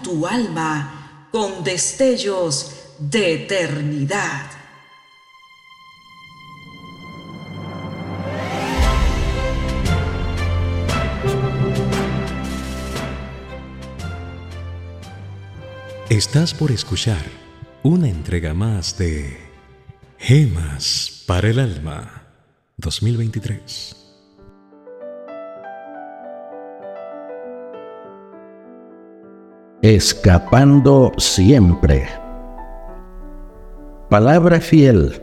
tu alma con destellos de eternidad. Estás por escuchar una entrega más de Gemas para el Alma 2023. Escapando siempre. Palabra fiel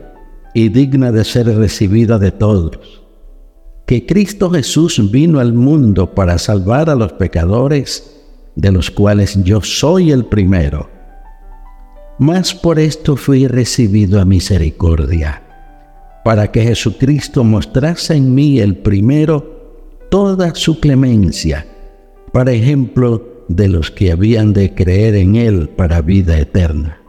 y digna de ser recibida de todos. Que Cristo Jesús vino al mundo para salvar a los pecadores de los cuales yo soy el primero. Mas por esto fui recibido a misericordia, para que Jesucristo mostrase en mí el primero toda su clemencia, para ejemplo de los que habían de creer en Él para vida eterna.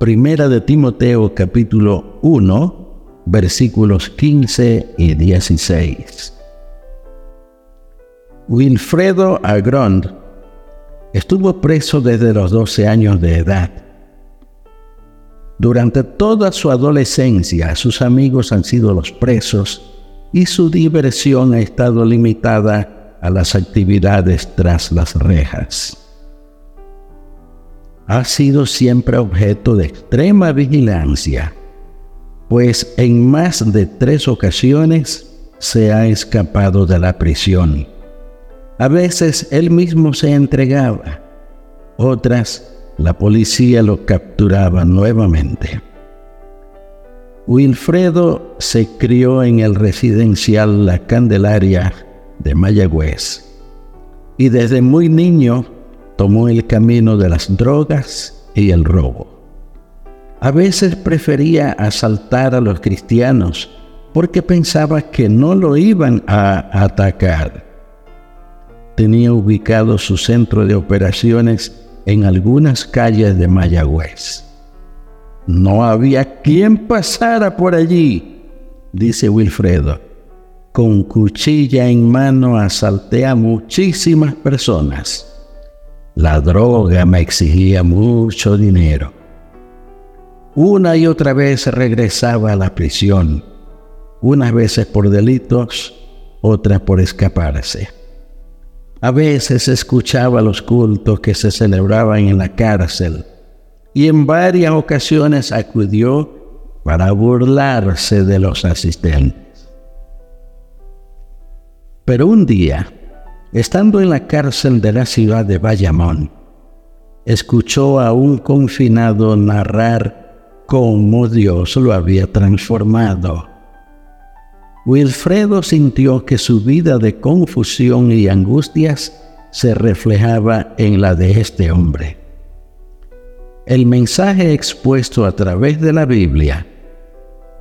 Primera de Timoteo capítulo 1, versículos 15 y 16. Wilfredo Agrond Estuvo preso desde los 12 años de edad. Durante toda su adolescencia sus amigos han sido los presos y su diversión ha estado limitada a las actividades tras las rejas. Ha sido siempre objeto de extrema vigilancia, pues en más de tres ocasiones se ha escapado de la prisión a veces él mismo se entregaba, otras la policía lo capturaba nuevamente. Wilfredo se crió en el residencial La Candelaria de Mayagüez y desde muy niño tomó el camino de las drogas y el robo. A veces prefería asaltar a los cristianos porque pensaba que no lo iban a atacar tenía ubicado su centro de operaciones en algunas calles de Mayagüez. No había quien pasara por allí, dice Wilfredo. Con cuchilla en mano asalté a muchísimas personas. La droga me exigía mucho dinero. Una y otra vez regresaba a la prisión, unas veces por delitos, otras por escaparse. A veces escuchaba los cultos que se celebraban en la cárcel y en varias ocasiones acudió para burlarse de los asistentes. Pero un día, estando en la cárcel de la ciudad de Bayamón, escuchó a un confinado narrar cómo Dios lo había transformado Wilfredo sintió que su vida de confusión y angustias se reflejaba en la de este hombre. El mensaje expuesto a través de la Biblia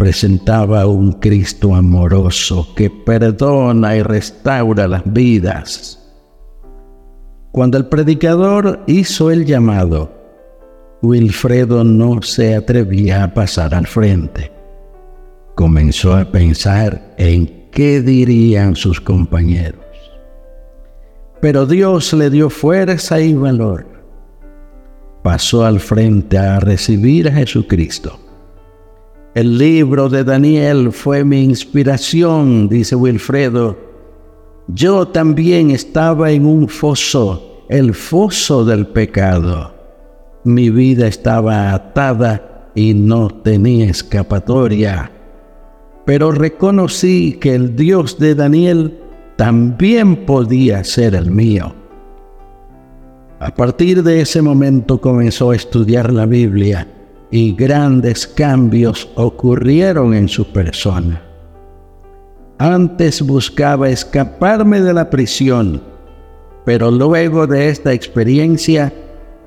presentaba un Cristo amoroso que perdona y restaura las vidas. Cuando el predicador hizo el llamado, Wilfredo no se atrevía a pasar al frente comenzó a pensar en qué dirían sus compañeros. Pero Dios le dio fuerza y valor. Pasó al frente a recibir a Jesucristo. El libro de Daniel fue mi inspiración, dice Wilfredo. Yo también estaba en un foso, el foso del pecado. Mi vida estaba atada y no tenía escapatoria pero reconocí que el Dios de Daniel también podía ser el mío. A partir de ese momento comenzó a estudiar la Biblia y grandes cambios ocurrieron en su persona. Antes buscaba escaparme de la prisión, pero luego de esta experiencia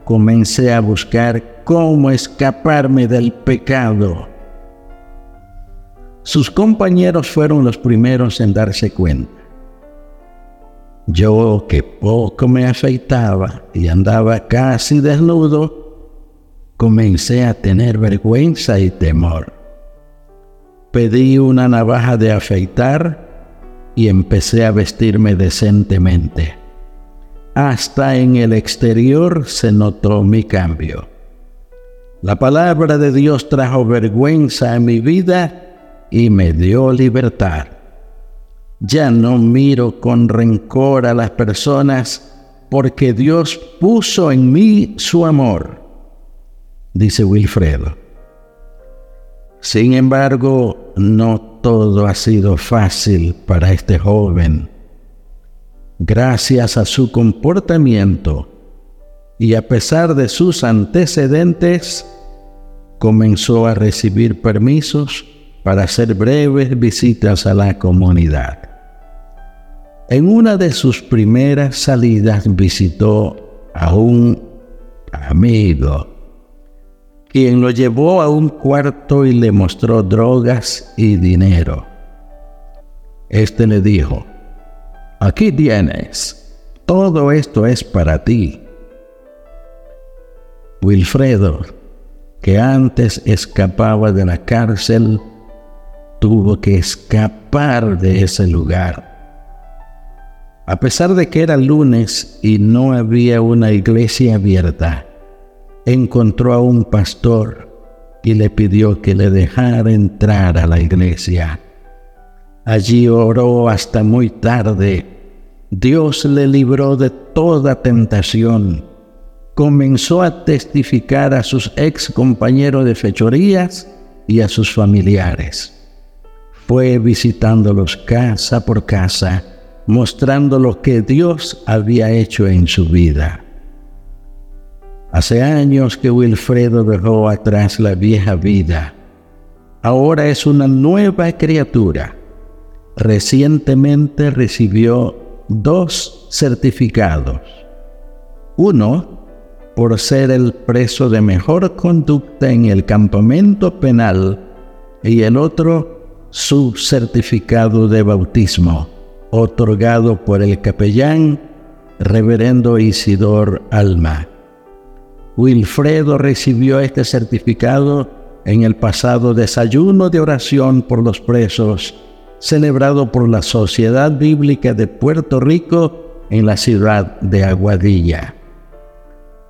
comencé a buscar cómo escaparme del pecado sus compañeros fueron los primeros en darse cuenta. Yo, que poco me afeitaba y andaba casi desnudo, comencé a tener vergüenza y temor. Pedí una navaja de afeitar y empecé a vestirme decentemente. hasta en el exterior se notó mi cambio. La palabra de Dios trajo vergüenza a mi vida y me dio libertad. Ya no miro con rencor a las personas porque Dios puso en mí su amor, dice Wilfredo. Sin embargo, no todo ha sido fácil para este joven. Gracias a su comportamiento y a pesar de sus antecedentes, comenzó a recibir permisos para hacer breves visitas a la comunidad. En una de sus primeras salidas visitó a un amigo, quien lo llevó a un cuarto y le mostró drogas y dinero. Este le dijo, aquí tienes, todo esto es para ti. Wilfredo, que antes escapaba de la cárcel, tuvo que escapar de ese lugar a pesar de que era lunes y no había una iglesia abierta, encontró a un pastor y le pidió que le dejara entrar a la iglesia. Allí oró hasta muy tarde. Dios le libró de toda tentación. Comenzó a testificar a sus ex compañeros de fechorías y a sus familiares. Fue visitándolos casa por casa mostrando lo que Dios había hecho en su vida. Hace años que Wilfredo dejó atrás la vieja vida. Ahora es una nueva criatura. Recientemente recibió dos certificados. Uno por ser el preso de mejor conducta en el campamento penal y el otro su certificado de bautismo otorgado por el capellán reverendo Isidor Alma. Wilfredo recibió este certificado en el pasado desayuno de oración por los presos, celebrado por la Sociedad Bíblica de Puerto Rico en la ciudad de Aguadilla.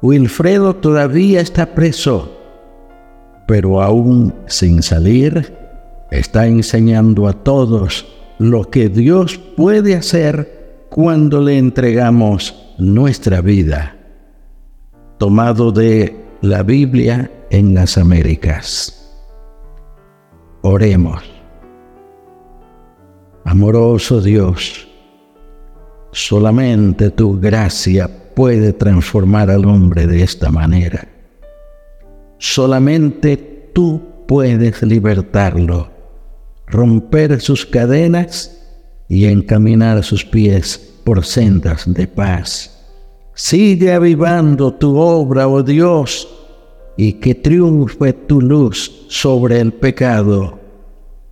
Wilfredo todavía está preso, pero aún sin salir, está enseñando a todos lo que Dios puede hacer cuando le entregamos nuestra vida. Tomado de la Biblia en las Américas. Oremos. Amoroso Dios, solamente tu gracia puede transformar al hombre de esta manera. Solamente tú puedes libertarlo romper sus cadenas y encaminar sus pies por sendas de paz. Sigue avivando tu obra, oh Dios, y que triunfe tu luz sobre el pecado.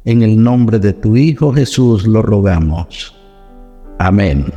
En el nombre de tu Hijo Jesús lo rogamos. Amén.